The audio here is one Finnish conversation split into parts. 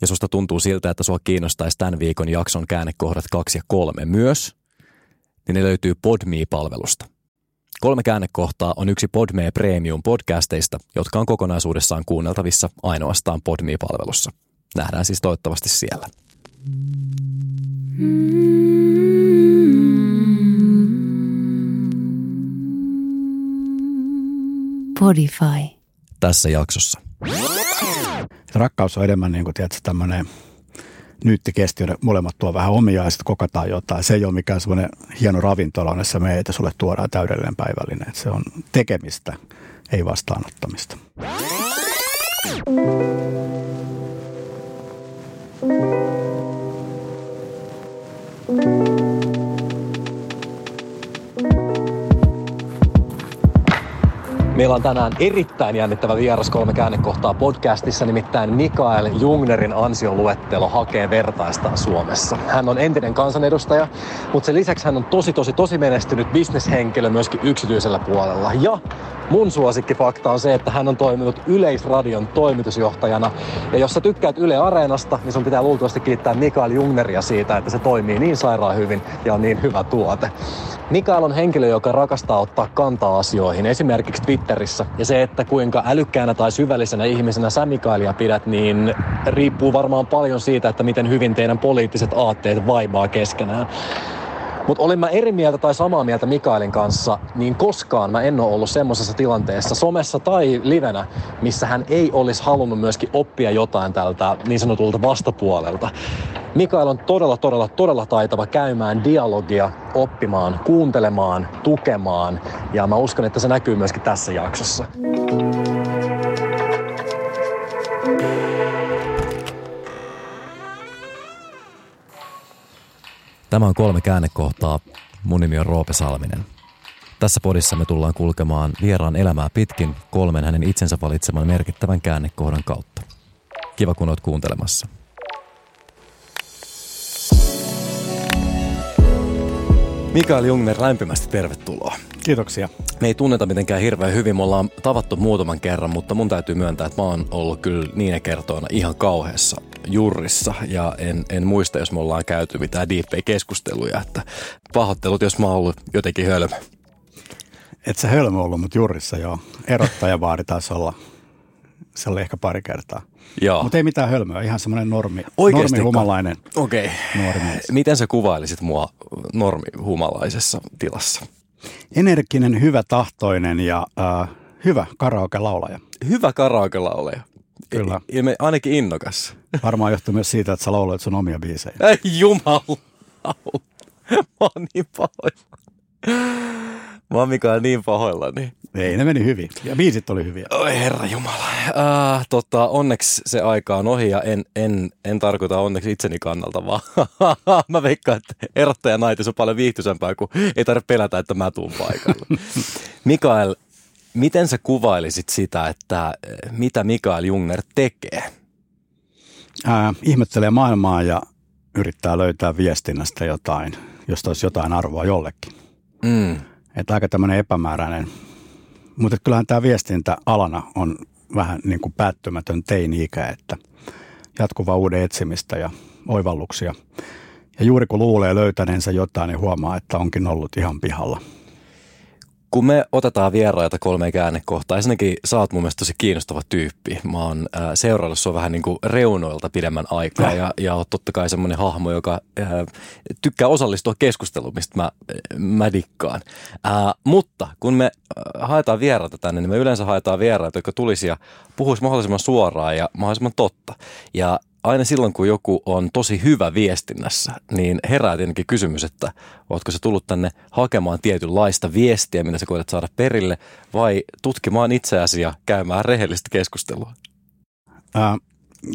ja susta tuntuu siltä, että sua kiinnostaisi tämän viikon jakson käännekohdat kaksi ja kolme myös, niin ne löytyy Podme-palvelusta. Kolme käännekohtaa on yksi Podme Premium podcasteista, jotka on kokonaisuudessaan kuunneltavissa ainoastaan Podme-palvelussa. Nähdään siis toivottavasti siellä. Podify. Tässä jaksossa. Rakkaus on enemmän niin kuin, tiedätkö, tämmöinen nyyttikesti, molemmat tuo vähän omia ja sitten kokataan jotain. Se ei ole mikään semmoinen hieno ravintola, jossa me että sulle tuodaan täydellinen päivällinen. Se on tekemistä, ei vastaanottamista. Meillä on tänään erittäin jännittävä vieras kolme käännekohtaa podcastissa, nimittäin Mikael Jungnerin ansioluettelo hakee vertaista Suomessa. Hän on entinen kansanedustaja, mutta sen lisäksi hän on tosi tosi tosi menestynyt bisneshenkilö myöskin yksityisellä puolella. Ja mun suosikkifakta on se, että hän on toiminut Yleisradion toimitusjohtajana. Ja jos sä tykkäät Yle Areenasta, niin sun pitää luultavasti kiittää Mikael Jungneria siitä, että se toimii niin sairaan hyvin ja on niin hyvä tuote. Mikael on henkilö, joka rakastaa ottaa kantaa asioihin, esimerkiksi Twitterissä. Ja se, että kuinka älykkäänä tai syvällisenä ihmisenä sä Mikaelia pidät, niin riippuu varmaan paljon siitä, että miten hyvin teidän poliittiset aatteet vaimaa keskenään. Mutta olin mä eri mieltä tai samaa mieltä Mikaelin kanssa, niin koskaan mä en ole ollut semmoisessa tilanteessa somessa tai livenä, missä hän ei olisi halunnut myöskin oppia jotain tältä niin sanotulta vastapuolelta. Mikael on todella, todella, todella taitava käymään dialogia, oppimaan, kuuntelemaan, tukemaan ja mä uskon, että se näkyy myöskin tässä jaksossa. Tämä on kolme käännekohtaa. Mun nimi on Roope Salminen. Tässä podissa me tullaan kulkemaan vieraan elämää pitkin kolmen hänen itsensä valitseman merkittävän käännekohdan kautta. Kiva kun oot kuuntelemassa. Mikael Jungner, lämpimästi tervetuloa. Kiitoksia. Me ei tunneta mitenkään hirveän hyvin, me ollaan tavattu muutaman kerran, mutta mun täytyy myöntää, että mä oon ollut kyllä niinä kertoina ihan kauheassa jurrissa ja en, en muista, jos me ollaan käyty mitään deepfake-keskusteluja, että pahoittelut, jos mä oon ollut jotenkin hölmö. Et sä hölmö ollut, mutta jurrissa joo. Erottaja vaadi taisi olla. Se oli ehkä pari kertaa. Joo. Mutta ei mitään hölmöä, ihan semmoinen normi, Oikeasti? normihumalainen Okei. mies. Miten sä kuvailisit mua normihumalaisessa tilassa? Energinen, hyvä tahtoinen ja äh, hyvä karaoke-laulaja. Hyvä karaoke-laulaja. Kyllä. Ja me, ainakin innokas. Varmaan johtuu myös siitä, että sä lauloit sun omia biisejä. Ei jumala. Mä oon niin pahoilla. Mä oon Mikael niin pahoillani. Ei, ne meni hyvin. Ja biisit oli hyviä. Oi herra jumala. Äh, tota, onneksi se aika on ohi ja en, en, en tarkoita onneksi itseni kannalta, vaan mä veikkaan, että erottaja naitis on paljon viihtyisempää, kun ei tarvitse pelätä, että mä tuun paikalle. Mikael, miten sä kuvailisit sitä, että eh, mitä Mikael Jungner tekee? Ää, ihmettelee maailmaa ja yrittää löytää viestinnästä jotain, josta olisi jotain arvoa jollekin. Mm. Että aika tämmöinen epämääräinen. Mutta kyllähän tämä viestintä alana on vähän niin kuin päättymätön teini-ikä, että jatkuvaa uuden etsimistä ja oivalluksia. Ja juuri kun luulee löytäneensä jotain, niin huomaa, että onkin ollut ihan pihalla. Kun me otetaan vieraita kolmeen käännekohtaan, ensinnäkin sä oot mun mielestä tosi kiinnostava tyyppi. Mä oon äh, seuraillut sua vähän niin kuin reunoilta pidemmän aikaa ja, ja oot totta kai semmoinen hahmo, joka äh, tykkää osallistua keskusteluun, mistä mä, äh, mä dikkaan. Äh, mutta kun me äh, haetaan vieraita tänne, niin me yleensä haetaan vieraita, jotka tulisi ja puhuisi mahdollisimman suoraan ja mahdollisimman totta. Ja aina silloin, kun joku on tosi hyvä viestinnässä, niin herää tietenkin kysymys, että ootko sä tullut tänne hakemaan tietynlaista viestiä, mitä sä koetat saada perille, vai tutkimaan itseäsi ja käymään rehellistä keskustelua? Ää,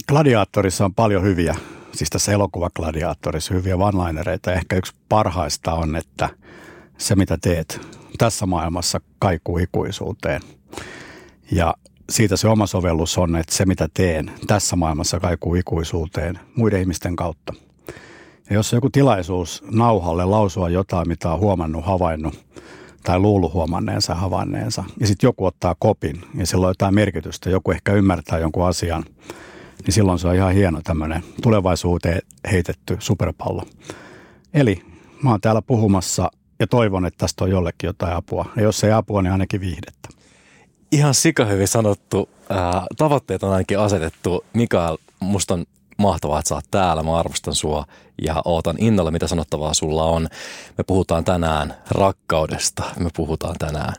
Gladiaattorissa on paljon hyviä siis tässä elokuvagladiaattorissa hyviä vanlainereita. Ehkä yksi parhaista on, että se mitä teet tässä maailmassa kaikuu ikuisuuteen. Ja siitä se oma sovellus on, että se mitä teen tässä maailmassa kaikuu ikuisuuteen muiden ihmisten kautta. Ja jos on joku tilaisuus nauhalle lausua jotain, mitä on huomannut, havainnut tai luullut huomanneensa, havainneensa, ja sitten joku ottaa kopin ja sillä on jotain merkitystä, joku ehkä ymmärtää jonkun asian, niin silloin se on ihan hieno tämmöinen tulevaisuuteen heitetty superpallo. Eli mä oon täällä puhumassa ja toivon, että tästä on jollekin jotain apua. Ja jos ei apua, niin ainakin viihdettä. Ihan hyvin sanottu. tavoitteet on ainakin asetettu. Mikael, musta on mahtavaa, että sä oot täällä. Mä arvostan sua ja ootan innolla, mitä sanottavaa sulla on. Me puhutaan tänään rakkaudesta. Me puhutaan tänään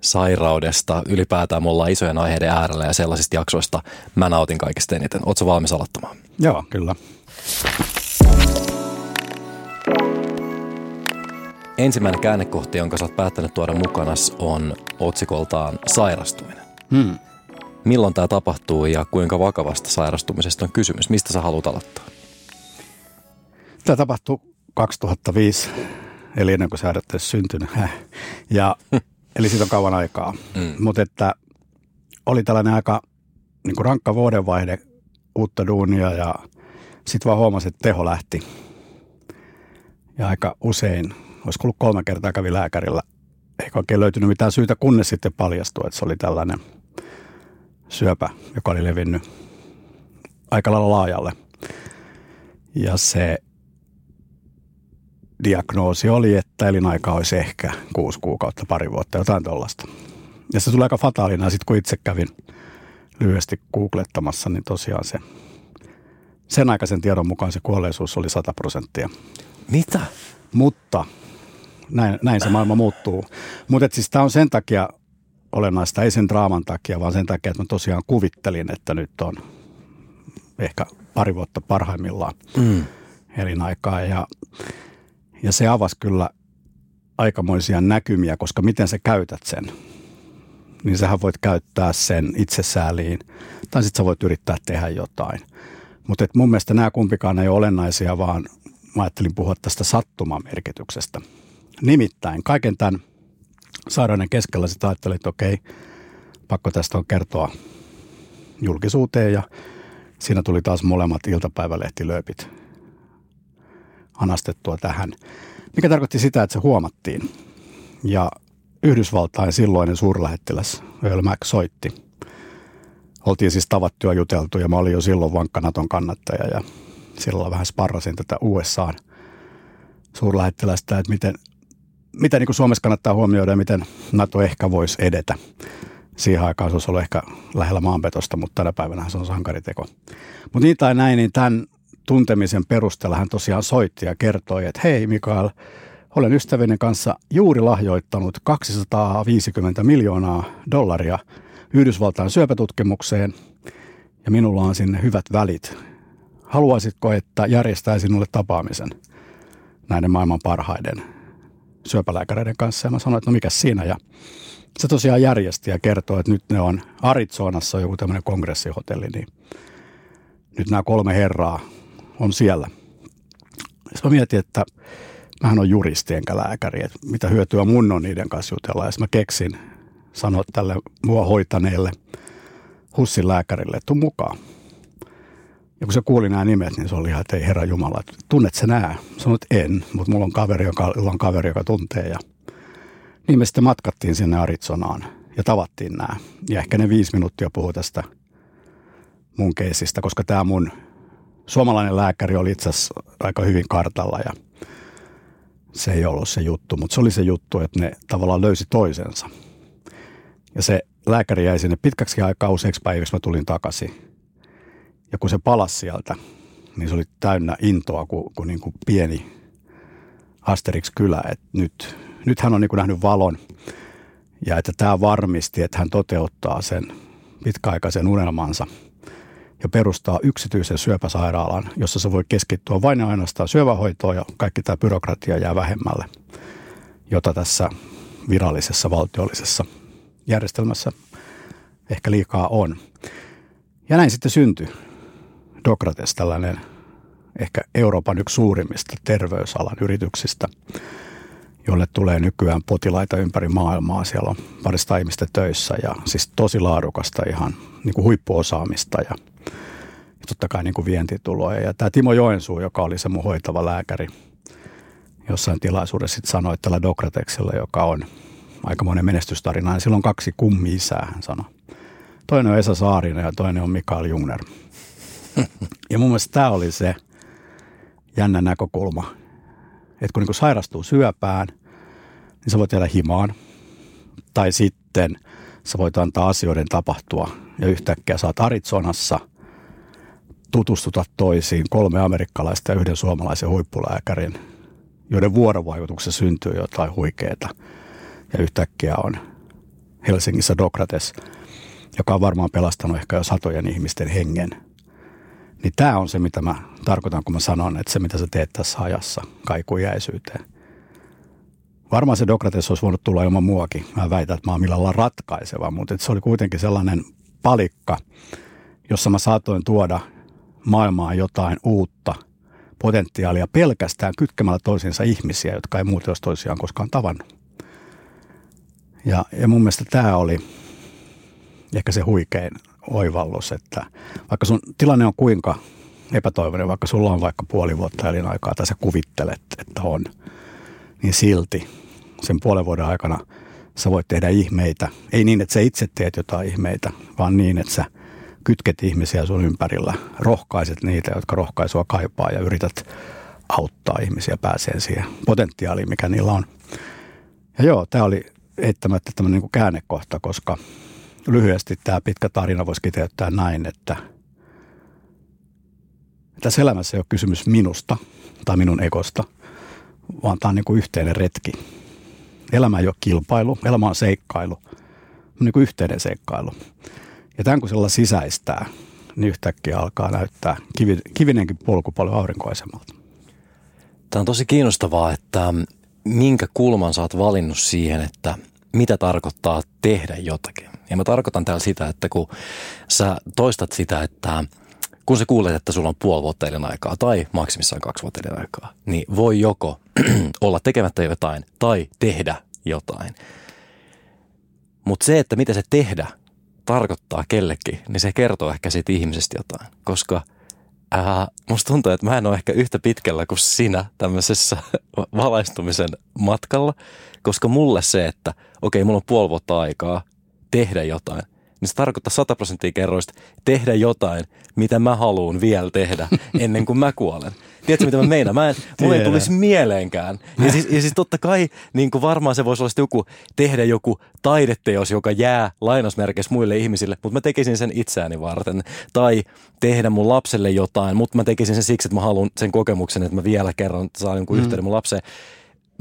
sairaudesta. Ylipäätään me ollaan isojen aiheiden äärellä ja sellaisista jaksoista mä nautin kaikista eniten. Ootko valmis aloittamaan? Joo, kyllä. Ensimmäinen käännekohti, jonka sä oot päättänyt tuoda mukana, on otsikoltaan sairastuminen. Hmm. Milloin tämä tapahtuu ja kuinka vakavasta sairastumisesta on kysymys? Mistä sä haluat aloittaa? Tämä tapahtui 2005, eli ennen kuin sä edes syntynyt. Ja, eli siitä on kauan aikaa. Mm. Mutta että oli tällainen aika niin kuin rankka vuodenvaihde, uutta duunia ja sitten vaan huomasin, että teho lähti. Ja aika usein olisi kuullut kolme kertaa kävi lääkärillä. Eikä oikein löytynyt mitään syytä, kunnes sitten paljastui, että se oli tällainen syöpä, joka oli levinnyt aika lailla laajalle. Ja se diagnoosi oli, että elinaika olisi ehkä kuusi kuukautta, pari vuotta, jotain tuollaista. Ja se tuli aika fataalina. Sitten kun itse kävin lyhyesti googlettamassa, niin tosiaan se sen aikaisen tiedon mukaan se kuolleisuus oli 100 prosenttia. Mitä? Mutta näin, näin se maailma muuttuu. Mutta siis tämä on sen takia olennaista, ei sen draaman takia, vaan sen takia, että mä tosiaan kuvittelin, että nyt on ehkä pari vuotta parhaimmillaan mm. elinaikaa. Ja, ja se avasi kyllä aikamoisia näkymiä, koska miten sä käytät sen, niin sähän voit käyttää sen itsesääliin, tai sitten sä voit yrittää tehdä jotain. Mutta mun mielestä nämä kumpikaan ei ole olennaisia, vaan mä ajattelin puhua tästä sattuman merkityksestä – Nimittäin kaiken tämän sairauden keskellä sitten ajattelin, että okei, pakko tästä on kertoa julkisuuteen ja siinä tuli taas molemmat iltapäivälehtilööpit anastettua tähän, mikä tarkoitti sitä, että se huomattiin. Ja Yhdysvaltain silloinen suurlähettiläs Earl Mac soitti. Oltiin siis tavattu ja juteltu ja mä olin jo silloin vankka Naton kannattaja ja silloin vähän sparrasin tätä USAn suurlähettilästä, että miten mitä niin kuin Suomessa kannattaa huomioida ja miten NATO ehkä voisi edetä. Siihen aikaan se olisi ollut ehkä lähellä maanpetosta, mutta tänä päivänä se on sankariteko. Mutta niin tai näin, niin tämän tuntemisen perusteella hän tosiaan soitti ja kertoi, että hei Mikael, olen ystävinen kanssa juuri lahjoittanut 250 miljoonaa dollaria Yhdysvaltain syöpätutkimukseen ja minulla on sinne hyvät välit. Haluaisitko, että järjestäisin sinulle tapaamisen näiden maailman parhaiden syöpälääkäreiden kanssa ja mä sanoin, että no mikä siinä ja se tosiaan järjesti ja kertoi, että nyt ne on Arizonassa joku tämmöinen kongressihotelli, niin nyt nämä kolme herraa on siellä. Sitten mä mietin, että mähän on juristi enkä lääkäri, että mitä hyötyä mun on niiden kanssa jutella. Ja mä keksin sanoa tälle mua hoitaneelle Hussin lääkärille, että tuu mukaan. Ja kun se kuuli nämä nimet, niin se oli ihan, että ei herra Jumala, tunnet sä nää? Sanoin, että en, mutta mulla on kaveri, joka, on kaveri, joka tuntee. Ja niin me sitten matkattiin sinne Arizonaan ja tavattiin nämä. Ja ehkä ne viisi minuuttia puhui tästä mun keisistä, koska tämä mun suomalainen lääkäri oli itse asiassa aika hyvin kartalla ja se ei ollut se juttu, mutta se oli se juttu, että ne tavallaan löysi toisensa. Ja se lääkäri jäi sinne pitkäksi aikaa useiksi päiviksi, mä tulin takaisin ja kun se palasi sieltä, niin se oli täynnä intoa kuin, kuin, niin kuin pieni Asterix-kylä. Et nyt, nyt hän on niin kuin nähnyt valon ja että tämä varmisti, että hän toteuttaa sen pitkäaikaisen unelmansa ja perustaa yksityisen syöpäsairaalan, jossa se voi keskittyä vain ja ainoastaan syövähoitoon ja kaikki tämä byrokratia jää vähemmälle, jota tässä virallisessa valtiollisessa järjestelmässä ehkä liikaa on. Ja näin sitten syntyi Dokrates, tällainen ehkä Euroopan yksi suurimmista terveysalan yrityksistä, jolle tulee nykyään potilaita ympäri maailmaa. Siellä on parista ihmistä töissä ja siis tosi laadukasta ihan niin kuin huippuosaamista ja, ja totta kai niin kuin vientituloja. Ja tämä Timo Joensuu, joka oli se mun hoitava lääkäri, jossain tilaisuudessa sitten sanoi tällä Dokratexilla, joka on aikamoinen menestystarina, niin sillä on kaksi kummi-isää, hän sanoi. Toinen on Esa Saarinen ja toinen on Mikael Jungner. Ja mun mielestä tämä oli se jännä näkökulma, että kun niin sairastuu syöpään, niin sä voit jäädä himaan. Tai sitten sä voit antaa asioiden tapahtua ja yhtäkkiä saat Arizonassa, tutustuta toisiin, kolme amerikkalaista ja yhden suomalaisen huippulääkärin, joiden vuorovaikutuksessa syntyy jotain huikeaa. Ja yhtäkkiä on Helsingissä Dokrates, joka on varmaan pelastanut ehkä jo satojen ihmisten hengen – niin tämä on se, mitä mä tarkoitan, kun mä sanon, että se, mitä sä teet tässä ajassa, kaikuu jäisyyteen. Varmaan se Dokrates olisi voinut tulla ilman muakin. Mä väitän, että mä oon millään ratkaiseva, mutta se oli kuitenkin sellainen palikka, jossa mä saatoin tuoda maailmaan jotain uutta potentiaalia pelkästään kytkemällä toisiinsa ihmisiä, jotka ei muuten olisi toisiaan koskaan tavannut. Ja, ja mun mielestä tämä oli ehkä se huikein oivallus, että vaikka sun tilanne on kuinka epätoivoinen, vaikka sulla on vaikka puoli vuotta elinaikaa tai sä kuvittelet, että on, niin silti sen puolen vuoden aikana sä voit tehdä ihmeitä. Ei niin, että sä itse teet jotain ihmeitä, vaan niin, että sä kytket ihmisiä sun ympärillä, rohkaiset niitä, jotka rohkaisua kaipaa ja yrität auttaa ihmisiä pääseen siihen potentiaaliin, mikä niillä on. Ja joo, tämä oli eittämättä tämmöinen niin käännekohta, koska – lyhyesti tämä pitkä tarina voisi kiteyttää näin, että tässä elämässä ei ole kysymys minusta tai minun ekosta, vaan tämä on niin kuin yhteinen retki. Elämä ei ole kilpailu, elämä on seikkailu, niin kuin yhteinen seikkailu. Ja tämän kun sillä sisäistää, niin yhtäkkiä alkaa näyttää kivi, kivinenkin polku paljon aurinkoisemmalta. Tämä on tosi kiinnostavaa, että minkä kulman sä oot valinnut siihen, että mitä tarkoittaa tehdä jotakin. Ja mä tarkoitan täällä sitä, että kun sä toistat sitä, että kun sä kuulet, että sulla on puoli vuotta aikaa tai maksimissaan kaksi vuotta aikaa, niin voi joko olla tekemättä jotain tai tehdä jotain. Mutta se, että mitä se tehdä tarkoittaa kellekin, niin se kertoo ehkä siitä ihmisestä jotain. Koska ää, musta tuntuu, että mä en ole ehkä yhtä pitkällä kuin sinä tämmöisessä valaistumisen matkalla. Koska mulle se, että okei, mulla on puoli vuotta aikaa tehdä jotain, niin se tarkoittaa 100 prosenttia kerroista tehdä jotain, mitä mä haluan vielä tehdä ennen kuin mä kuolen. Tiedätkö, mitä mä meinaan? Mä en, mulla ei tulisi mieleenkään. Ja siis, ja siis totta kai niin kuin varmaan se voisi olla joku tehdä joku taideteos, joka jää lainausmerkeissä muille ihmisille, mutta mä tekisin sen itseäni varten. Tai tehdä mun lapselle jotain, mutta mä tekisin sen siksi, että mä haluan sen kokemuksen, että mä vielä kerran saan jonkun mm. yhteyden mun lapseen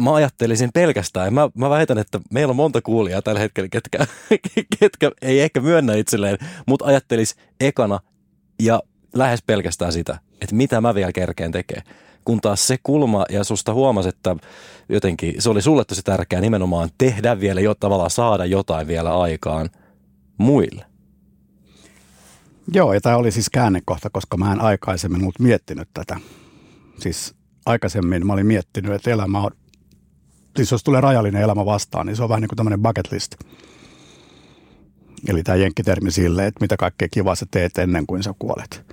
mä ajattelisin pelkästään, mä, mä väitän, että meillä on monta kuulijaa tällä hetkellä, ketkä, ketkä ei ehkä myönnä itselleen, mutta ajattelis ekana ja lähes pelkästään sitä, että mitä mä vielä kerkeen tekee. Kun taas se kulma, ja susta huomasi, että jotenkin se oli sulle tosi tärkeää nimenomaan tehdä vielä, jo tavallaan saada jotain vielä aikaan muille. Joo, ja tämä oli siis käännekohta, koska mä en aikaisemmin ollut miettinyt tätä. Siis aikaisemmin mä olin miettinyt, että elämä on siis jos tulee rajallinen elämä vastaan, niin se on vähän niin kuin tämmöinen bucket list. Eli tämä jenkkitermi sille, että mitä kaikkea kivaa sä teet ennen kuin sä kuolet.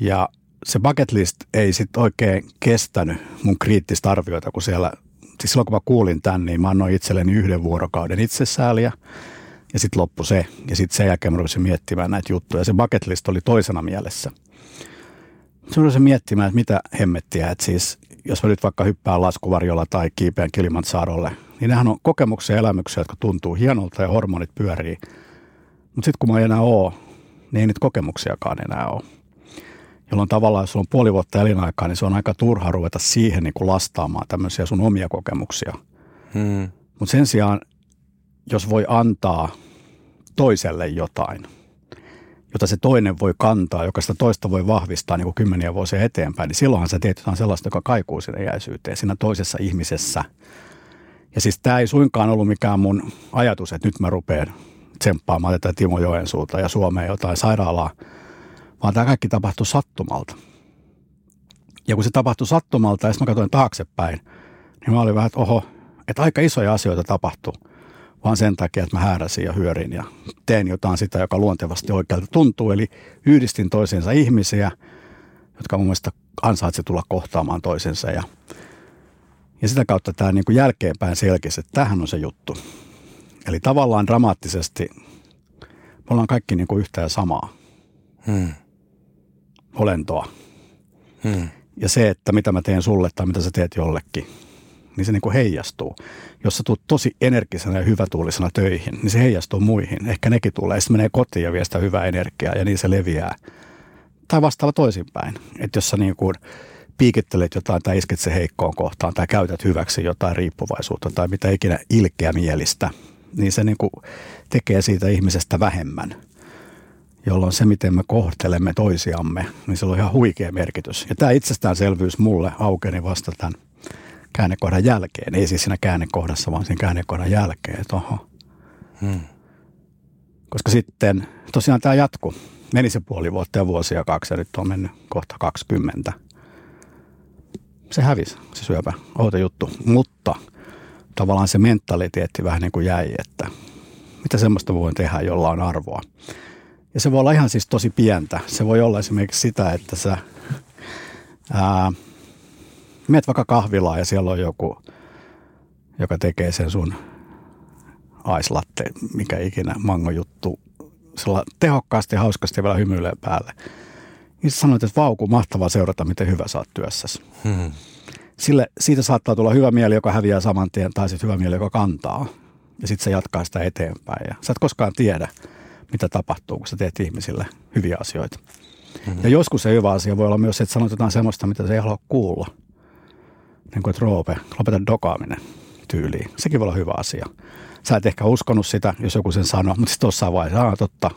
Ja se bucket list ei sitten oikein kestänyt mun kriittistä arvioita, kun siellä, siis silloin kun mä kuulin tämän, niin mä annoin itselleni yhden vuorokauden itsesääliä ja sitten loppu se. Ja sitten sen jälkeen mä rupesin miettimään näitä juttuja. Se bucket list oli toisena mielessä. Sitten rupesin miettimään, että mitä hemmettiä, että siis jos mä nyt vaikka hyppään laskuvarjolla tai kiipeän Kilimantsaarolle, niin nehän on kokemuksia ja elämyksiä, jotka tuntuu hienolta ja hormonit pyörii. Mutta sitten kun mä en enää oo, niin ei niitä kokemuksiakaan enää ole. Jolloin tavallaan, jos sulla on puoli vuotta elinaikaa, niin se on aika turha ruveta siihen niin kuin lastaamaan tämmöisiä sun omia kokemuksia. Hmm. Mutta sen sijaan, jos voi antaa toiselle jotain – jota se toinen voi kantaa, joka sitä toista voi vahvistaa niin kuin kymmeniä vuosia eteenpäin, niin silloinhan sä teet jotain sellaista, joka kaikuu sinne jäisyyteen, siinä toisessa ihmisessä. Ja siis tämä ei suinkaan ollut mikään mun ajatus, että nyt mä rupean tsemppaamaan tätä Timo Joensuuta ja Suomeen jotain sairaalaa, vaan tämä kaikki tapahtui sattumalta. Ja kun se tapahtui sattumalta, ja mä katsoin taaksepäin, niin mä olin vähän, että oho, että aika isoja asioita tapahtui, vaan sen takia, että mä hääräsin ja hyörin ja teen jotain sitä, joka luontevasti oikealta tuntuu. Eli yhdistin toisiinsa ihmisiä, jotka mun mielestä ansaitsi tulla kohtaamaan toisensa ja, ja sitä kautta tämä niin kuin jälkeenpäin selkisi, että tämähän on se juttu. Eli tavallaan dramaattisesti me ollaan kaikki niin kuin yhtä ja samaa hmm. olentoa. Hmm. Ja se, että mitä mä teen sulle tai mitä sä teet jollekin, niin se niin kuin heijastuu. Jos sä tulet tosi energisenä ja hyvätuulisena töihin, niin se heijastuu muihin. Ehkä nekin tulee. Sitten menee kotiin ja vie sitä hyvää energiaa ja niin se leviää. Tai vastaava toisinpäin. Että jos sä niin kuin piikittelet jotain tai isket se heikkoon kohtaan tai käytät hyväksi jotain riippuvaisuutta tai mitä ikinä ilkeä mielistä, niin se niin kuin tekee siitä ihmisestä vähemmän – jolloin se, miten me kohtelemme toisiamme, niin sillä on ihan huikea merkitys. Ja tämä itsestäänselvyys mulle aukeni vasta tämän käännekohdan jälkeen. Ei siis siinä käännekohdassa, vaan siinä käännekohdan jälkeen. Että oho. Hmm. Koska sitten tosiaan tämä jatku. Meni se puoli vuotta ja vuosia kaksi ja nyt on mennyt kohta 20. Se hävisi, se syöpä. Outo juttu. Mutta tavallaan se mentaliteetti vähän niin kuin jäi, että mitä semmoista voin tehdä, jolla on arvoa. Ja se voi olla ihan siis tosi pientä. Se voi olla esimerkiksi sitä, että sä ää, meet vaikka kahvilaan ja siellä on joku, joka tekee sen sun aislatte, mikä ikinä mango-juttu, tehokkaasti, hauskasti ja vielä hymyilee päälle. Niin sä sanoit, että vauku, mahtavaa seurata, miten hyvä sä oot työssäsi. Hmm. Sille, siitä saattaa tulla hyvä mieli, joka häviää saman tien, tai sitten hyvä mieli, joka kantaa. Ja sitten se jatkaa sitä eteenpäin. Ja sä et koskaan tiedä, mitä tapahtuu, kun sä teet ihmisille hyviä asioita. Mm-hmm. Ja joskus se hyvä asia voi olla myös että sanot jotain sellaista, mitä se ei halua kuulla. Niin kuin, että Roope, lopeta dokaaminen tyyliin. Sekin voi olla hyvä asia. Sä et ehkä uskonut sitä, jos joku sen sanoo, mutta sitten tuossa vaiheessa, aah, totta.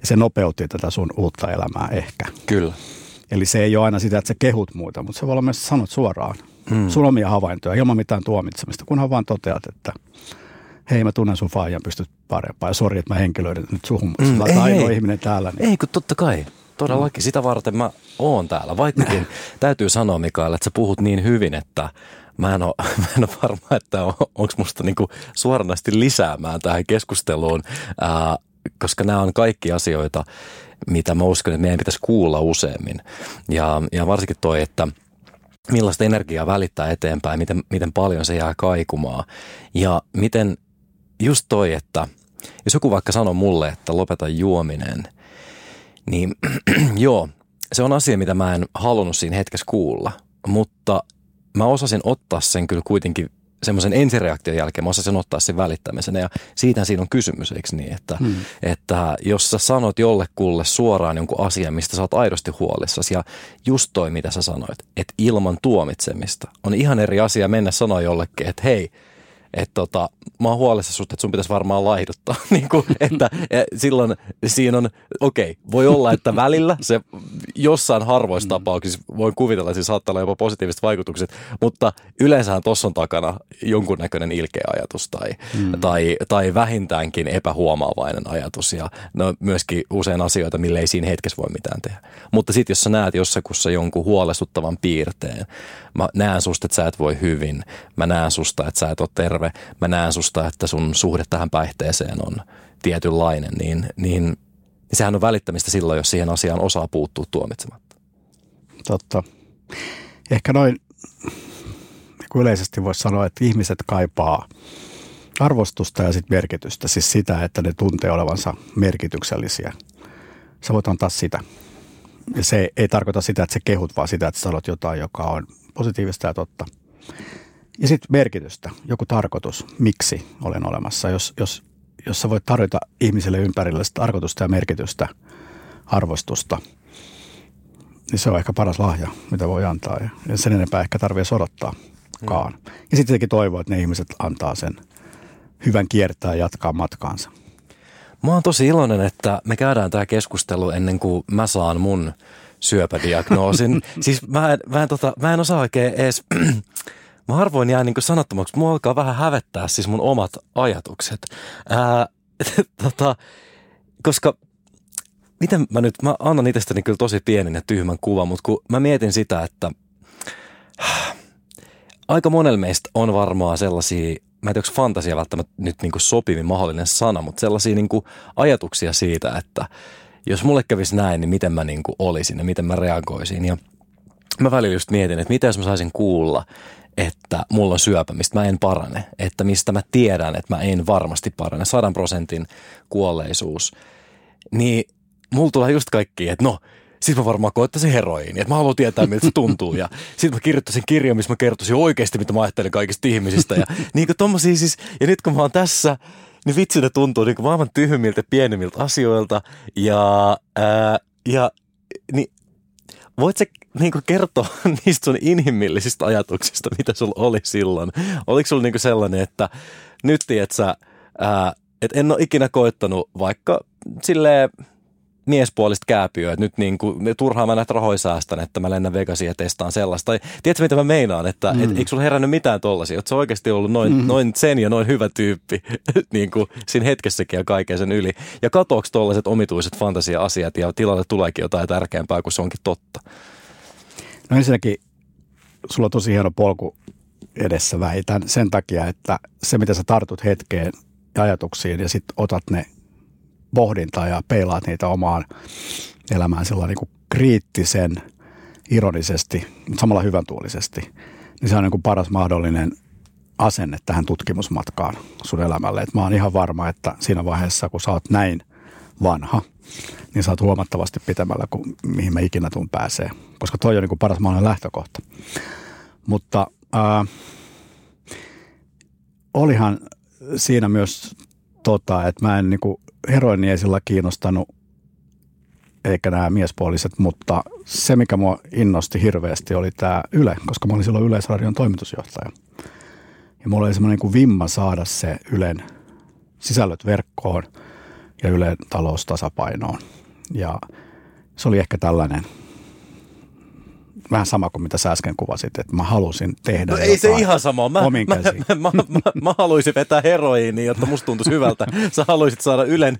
Ja se nopeutti tätä sun uutta elämää ehkä. Kyllä. Eli se ei ole aina sitä, että sä kehut muita, mutta se voi olla myös, sanot suoraan. Mm. Sun omia havaintoja, ilman mitään tuomitsemista, kunhan vaan toteat, että – hei mä tunnen sun faijan, pystyt parempaan. Ja sori, että mä henkilöiden nyt suhun. Mm, ei, ainoa ei. ihminen täällä. Niin. Ei, kun totta kai. Todellakin. Mm. Sitä varten mä oon täällä. Vaikkakin täytyy sanoa, Mikael, että sä puhut niin hyvin, että mä en ole, mä en ole varma, että on, onko musta niinku suoranaisesti lisäämään tähän keskusteluun, ää, koska nämä on kaikki asioita, mitä mä uskon, että meidän pitäisi kuulla useammin. Ja, ja varsinkin toi, että – millaista energiaa välittää eteenpäin, miten, miten paljon se jää kaikumaan. Ja miten just toi, että jos joku vaikka sanoo mulle, että lopeta juominen, niin joo, se on asia, mitä mä en halunnut siinä hetkessä kuulla, mutta mä osasin ottaa sen kyllä kuitenkin semmoisen ensireaktion jälkeen mä osasin ottaa sen välittämisen. Ja siitä siinä on kysymys, eikö niin? Että, hmm. että jos sä sanot jollekulle suoraan jonkun asian, mistä sä oot aidosti huolissasi ja just toi, mitä sä sanoit, että ilman tuomitsemista on ihan eri asia mennä sanoa jollekin, että hei, että tota, mä oon huolissa susta, että sun pitäisi varmaan laihduttaa. niin kuin, että silloin siinä on, okei, okay, voi olla, että välillä se jossain harvoissa mm. tapauksissa voi kuvitella, että se saattaa olla jopa positiiviset vaikutukset, mutta yleensähän tuossa on takana jonkunnäköinen ilkeä ajatus tai, mm. tai, tai vähintäänkin epähuomaavainen ajatus ja no, myöskin usein asioita, mille ei siinä hetkessä voi mitään tehdä. Mutta sitten jos sä näet jossakussa jonkun huolestuttavan piirteen, mä näen susta, että sä et voi hyvin, mä näen susta, että sä et ole terve, mä näen susta, että sun suhde tähän päihteeseen on tietynlainen, niin, niin, niin sehän on välittämistä silloin, jos siihen asiaan osaa puuttua tuomitsematta. Totta. Ehkä noin yleisesti voisi sanoa, että ihmiset kaipaa arvostusta ja sit merkitystä, siis sitä, että ne tuntee olevansa merkityksellisiä. Sä voit antaa sitä. Ja se ei tarkoita sitä, että sä kehut, vaan sitä, että sä sanot jotain, joka on positiivista ja totta. Ja sitten merkitystä, joku tarkoitus, miksi olen olemassa. Jos, jos, jos sä voit tarjota ihmiselle ympärille tarkoitusta ja merkitystä, arvostusta, niin se on ehkä paras lahja, mitä voi antaa. Ja sen enempää ehkä tarvitsee odottaakaan. Mm. Ja sitten tietenkin toivoa, että ne ihmiset antaa sen hyvän kiertää ja jatkaa matkaansa. Mä oon tosi iloinen, että me käydään tämä keskustelu ennen kuin mä saan mun syöpädiagnoosin. siis mä en, mä en, tota, mä en osaa oikein edes, mä harvoin jää niin sanottomaksi. Mua alkaa vähän hävettää siis mun omat ajatukset. Ää, tota, koska miten mä nyt, mä annan itsestäni kyllä tosi pienen ja tyhmän kuvan, mutta kun mä mietin sitä, että aika monella meistä on varmaan sellaisia, mä en tiedä, onko fantasia välttämättä nyt niin sopivin mahdollinen sana, mutta sellaisia niin ajatuksia siitä, että jos mulle kävisi näin, niin miten mä niin olisin ja miten mä reagoisin. Ja mä välillä just mietin, että mitä jos mä saisin kuulla, että mulla on syöpä, mistä mä en parane, että mistä mä tiedän, että mä en varmasti parane, sadan prosentin kuolleisuus, niin mulla tulee just kaikki, että no, sitten mä varmaan koettaisin heroiin, että mä haluan tietää, miltä se tuntuu. Ja sitten mä kirjoittaisin kirjan, missä mä kertoisin oikeasti, mitä mä ajattelen kaikista ihmisistä. Ja, niin kuin tommosia siis, ja nyt kun mä oon tässä, niin vitsi ne tuntuu niin kuin maailman tyhmiltä pienemmiltä asioilta. Ja, ää, ja Voit sä niin kertoa niistä sun inhimillisistä ajatuksista, mitä sulla oli silloin? Oliko sulla niin sellainen, että nyt tiedät sä, että en ole ikinä koettanut vaikka silleen miespuolista kääpiöä, että nyt niin kuin, turhaan mä näitä rahoja säästän, että mä lennän Vegasiin ja testaan sellaista. Tai tiedätkö mitä mä meinaan, että mm. et, eikö sulla herännyt mitään tollasia, että se oikeasti ollut noin, mm. noin sen ja noin hyvä tyyppi niin kuin siinä hetkessäkin ja kaiken sen yli. Ja katoako tollaiset omituiset fantasia-asiat ja tilalle tuleekin jotain tärkeämpää, kun se onkin totta? No ensinnäkin sulla on tosi hieno polku edessä väitän sen takia, että se mitä sä tartut hetkeen ja ajatuksiin ja sitten otat ne pohdintaa ja peilaat niitä omaan elämään sillä niin kuin kriittisen, ironisesti, mutta samalla hyvän tuulisesti, niin se on niin kuin paras mahdollinen asenne tähän tutkimusmatkaan sun elämälle. Et mä oon ihan varma, että siinä vaiheessa, kun sä oot näin vanha, niin sä oot huomattavasti pitämällä kuin mihin mä ikinä tuun pääsee, koska toi on niin kuin paras mahdollinen lähtökohta. Mutta äh, olihan siinä myös tota, että mä en niin kuin heroini ei sillä kiinnostanut, eikä nämä miespuoliset, mutta se, mikä mua innosti hirveästi, oli tämä Yle, koska mä olin silloin Yleisradion toimitusjohtaja. Ja mulla oli semmoinen kuin vimma saada se Ylen sisällöt verkkoon ja Ylen taloustasapainoon. Ja se oli ehkä tällainen vähän sama kuin mitä sä äsken kuvasit, että mä halusin tehdä no ei se ihan sama. Mä, mä, mä, mä, mä, mä haluaisin vetää heroiini, jotta musta tuntuisi hyvältä. Sä haluaisit saada Ylen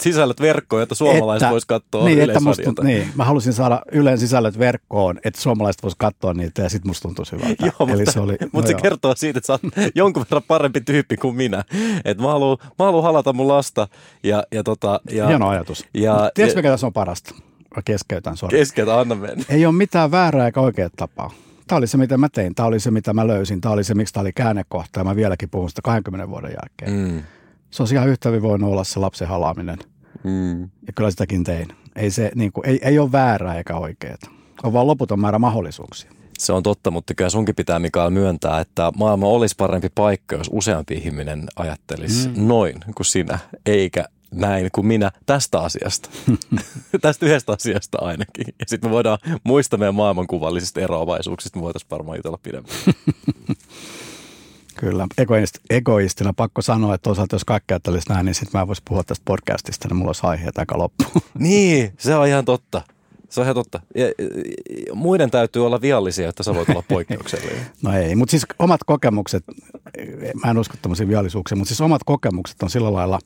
sisällöt verkkoon, jotta suomalaiset vois katsoa niin, että musta, niin, mä halusin saada Ylen sisällöt verkkoon, että suomalaiset vois katsoa niitä ja sitten musta tuntuisi hyvältä. joo, Eli mutta, se, oli, mutta no se kertoo siitä, että sä oot jonkun verran parempi tyyppi kuin minä. Että mä haluan, mä haluan halata mun lasta. Ja, ja tota, ja, Hieno ajatus. Ja, Tiedätkö, mikä tässä on parasta? Mä keskeytän, sorry. Keskeytä, anna mennä. Ei ole mitään väärää eikä oikea tapaa. Tämä oli se, mitä mä tein. Tämä oli se, mitä mä löysin. Tämä oli se, miksi tämä oli käännekohta. Ja mä vieläkin puhun sitä 20 vuoden jälkeen. Mm. Se on ihan yhtä voinut olla se lapsen halaaminen. Mm. Ja kyllä sitäkin tein. Ei, se, niin kuin, ei, ei ole väärää eikä oikeaa. On vaan loputon määrä mahdollisuuksia. Se on totta, mutta kyllä sunkin pitää Mikael myöntää, että maailma olisi parempi paikka, jos useampi ihminen ajattelisi mm. noin kuin sinä, eikä näin kuin minä tästä asiasta. tästä yhdestä asiasta ainakin. Ja sitten me voidaan muistaa meidän maailmankuvallisista eroavaisuuksista, me voitaisiin varmaan jutella pidemmän. Kyllä. Egoist, egoistina pakko sanoa, että toisaalta jos kaikki ajattelisi näin, niin sitten mä voisin puhua tästä podcastista, niin mulla olisi aiheet aika loppu. niin, se on ihan totta. Se on ihan totta. Ja, muiden täytyy olla viallisia, että sä voit olla poikkeuksellinen. no ei, mutta siis omat kokemukset, mä en usko tämmöisiä viallisuuksia, mutta siis omat kokemukset on sillä lailla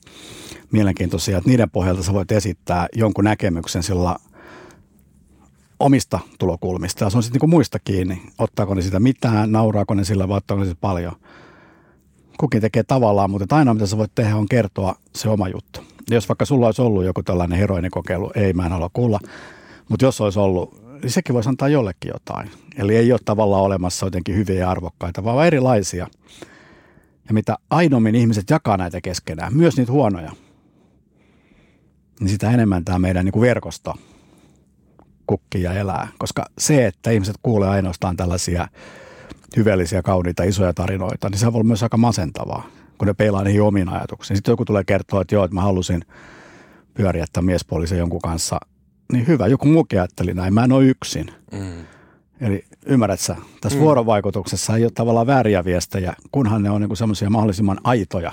mielenkiintoisia, että niiden pohjalta sä voit esittää jonkun näkemyksen sillä omista tulokulmista. Ja se on sitten niin muista kiinni. Ottaako ne sitä mitään, nauraako ne sillä vai ottaako ne sitä paljon. Kukin tekee tavallaan, mutta ainoa mitä sä voit tehdä on kertoa se oma juttu. Ja jos vaikka sulla olisi ollut joku tällainen heroinikokeilu, ei mä en halua kuulla, mutta jos olisi ollut, niin sekin voisi antaa jollekin jotain. Eli ei ole tavallaan olemassa jotenkin hyviä ja arvokkaita, vaan erilaisia. Ja mitä aidommin ihmiset jakaa näitä keskenään, myös niitä huonoja, niin sitä enemmän tämä meidän niin kuin verkosto kukkii ja elää. Koska se, että ihmiset kuulee ainoastaan tällaisia hyvällisiä, kauniita, isoja tarinoita, niin se voi olla myös aika masentavaa, kun ne peilaa niihin omiin ajatuksiin. Sitten joku tulee kertoa, että joo, että mä halusin pyöriä tämän miespuolisen jonkun kanssa niin hyvä, joku muukin ajatteli näin, mä en ole yksin. Mm. Eli ymmärrät sä, tässä mm. vuorovaikutuksessa ei ole tavallaan vääriä viestejä, kunhan ne on niin semmoisia mahdollisimman aitoja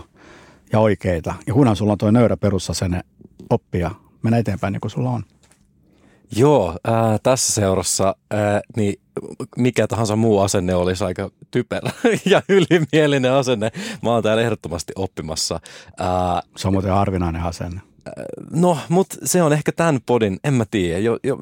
ja oikeita. Ja kunhan sulla on tuo nöyrä perusasenne oppia, mennä eteenpäin niin kuin sulla on. Joo, ää, tässä seurassa ää, niin mikä tahansa muu asenne olisi aika typerä ja ylimielinen asenne. Mä oon täällä ehdottomasti oppimassa. Ää, se on muuten harvinainen asenne. No, mutta se on ehkä tämän podin, en mä tiedä. Jo, jo,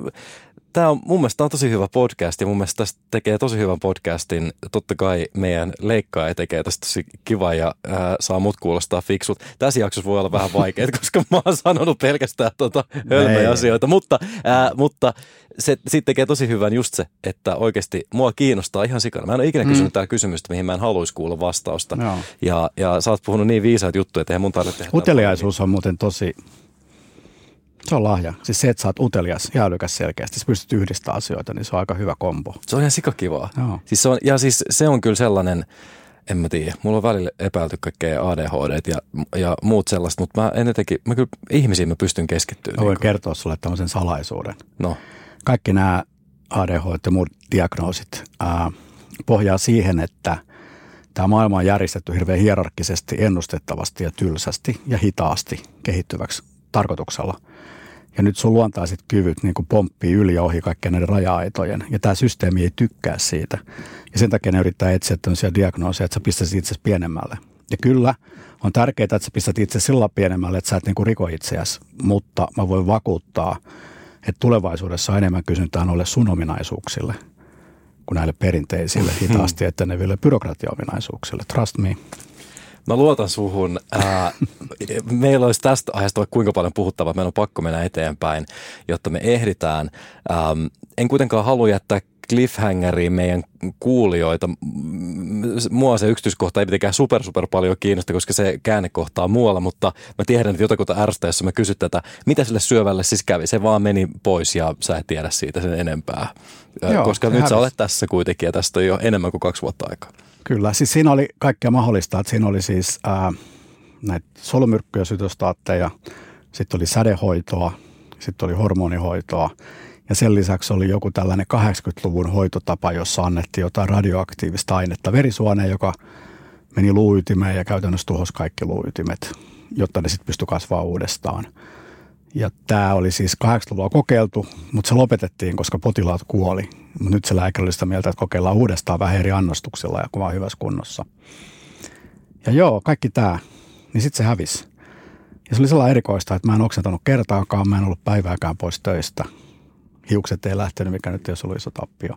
tämä on mun mielestä on tosi hyvä podcast ja mun mielestä tästä tekee tosi hyvän podcastin. Totta kai meidän leikkaaja tekee tästä tosi kiva ja ää, saa mut kuulostaa fiksut. Tässä jaksossa voi olla vähän vaikeaa, koska mä oon sanonut pelkästään tota hölmöjä asioita, mutta, ää, mutta se siitä tekee tosi hyvän just se, että oikeasti mua kiinnostaa ihan sikana. Mä en ole ikinä kysynyt mm. tää kysymystä, mihin mä en haluaisi kuulla vastausta. No. Ja, ja sä oot puhunut niin viisaat juttuja, että eihän mun tarvitse tehdä. Uteliaisuus on muuten tosi se on lahja. Siis se, että sä oot utelias ja älykäs selkeästi, sä pystyt yhdistämään asioita, niin se on aika hyvä kombo. Se on ihan sikakivaa. Joo. Siis se on, ja siis se on kyllä sellainen, en mä tiedä, mulla on välillä epäilty kaikkea ADHD ja, ja muut sellaista, mutta mä en jotenkin, mä kyllä ihmisiin mä pystyn keskittymään. Mä voin niin kertoa sulle tämmöisen salaisuuden. No. Kaikki nämä ADHD ja muut diagnoosit ää, pohjaa siihen, että tämä maailma on järjestetty hirveän hierarkkisesti, ennustettavasti ja tylsästi ja hitaasti kehittyväksi tarkoituksella – ja nyt sun luontaiset kyvyt niin kuin pomppii yli ja ohi kaikkien näiden raja-aitojen. Ja tämä systeemi ei tykkää siitä. Ja sen takia ne yrittää etsiä tämmöisiä diagnooseja, että sä pistäisit itse pienemmälle. Ja kyllä, on tärkeää, että sä pistät itse sillä pienemmälle, että sä et niin kuin riko itseäsi. Mutta mä voin vakuuttaa, että tulevaisuudessa on enemmän kysyntää noille sun ominaisuuksille kuin näille perinteisille hitaasti eteneville byrokratiaominaisuuksille. Trust me. Mä luotan suhun. Ää, meillä olisi tästä aiheesta vaikka kuinka paljon puhuttavaa, meidän on pakko mennä eteenpäin, jotta me ehditään. Ähm, en kuitenkaan halua jättää cliffhangeriin meidän kuulijoita. Mua se yksityiskohta ei mitenkään super super paljon kiinnosta, koska se käännekohtaa muualla, mutta mä tiedän, että jotakuta ärsytä, jos mä kysyt tätä, mitä sille syövälle siis kävi. Se vaan meni pois ja sä et tiedä siitä sen enempää. Joo, koska nyt hävisi. sä olet tässä kuitenkin ja tästä on jo enemmän kuin kaksi vuotta aikaa. Kyllä, siis siinä oli kaikkea mahdollista. Että siinä oli siis ää, näitä solumyrkkyjä, sytostaatteja, sitten oli sädehoitoa, sitten oli hormonihoitoa ja sen lisäksi oli joku tällainen 80-luvun hoitotapa, jossa annettiin jotain radioaktiivista ainetta verisuoneen, joka meni luuytimeen ja käytännössä tuhosi kaikki luuytimet, jotta ne sitten pystyi kasvaa uudestaan. Ja tämä oli siis 80-luvulla kokeiltu, mutta se lopetettiin, koska potilaat kuoli. Mutta nyt se lääkäri oli sitä mieltä, että kokeillaan uudestaan vähän eri annostuksilla ja kun hyvässä kunnossa. Ja joo, kaikki tämä, niin sitten se hävisi. Ja se oli sellainen erikoista, että mä en oksentanut kertaakaan, mä en ollut päivääkään pois töistä. Hiukset ei lähtenyt, mikä nyt olisi ollut iso tappio.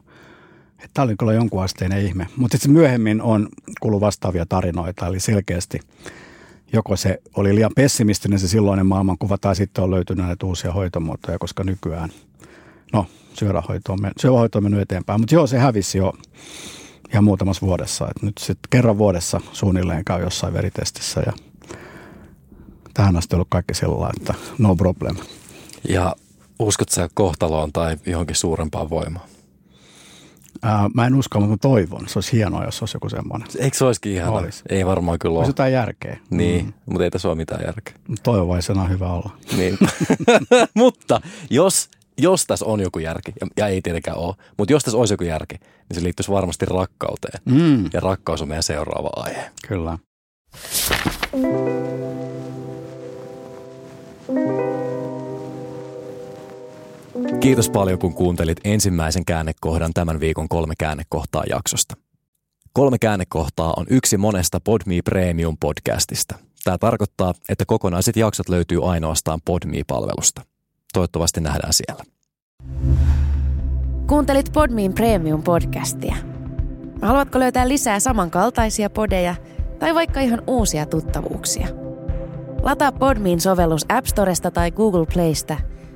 Tämä oli kyllä jonkun asteinen ihme. Mutta sitten myöhemmin on kuullut vastaavia tarinoita, eli selkeästi – joko se oli liian pessimistinen se silloinen maailmankuva tai sitten on löytynyt näitä uusia hoitomuotoja, koska nykyään, no syövähoito on, syövähoito on mennyt eteenpäin. Mutta joo, se hävisi jo ihan muutamassa vuodessa. Et nyt sitten kerran vuodessa suunnilleen käy jossain veritestissä ja tähän asti on ollut kaikki sellainen, että no problem. Ja uskot sä kohtaloon tai johonkin suurempaan voimaan? Ää, mä en usko, mutta toivon. Se olisi hienoa, jos olisi joku semmoinen. Eikö se olisikin ihan? Olis. Ei varmaan kyllä ole. Olisi jotain järkeä. Niin, mm. mutta ei tässä ole mitään järkeä. Toivovaisena on hyvä olla. Niin. mutta jos, jos tässä on joku järki, ja, ja ei tietenkään ole, mutta jos tässä olisi joku järki, niin se liittyisi varmasti rakkauteen. Mm. Ja rakkaus on meidän seuraava aihe. Kyllä. Kiitos paljon, kun kuuntelit ensimmäisen käännekohdan tämän viikon kolme käännekohtaa jaksosta. Kolme käännekohtaa on yksi monesta Podme Premium podcastista. Tämä tarkoittaa, että kokonaiset jaksot löytyy ainoastaan Podme-palvelusta. Toivottavasti nähdään siellä. Kuuntelit Podmein Premium podcastia. Haluatko löytää lisää samankaltaisia podeja tai vaikka ihan uusia tuttavuuksia? Lataa Podmein sovellus App Storesta tai Google Playsta –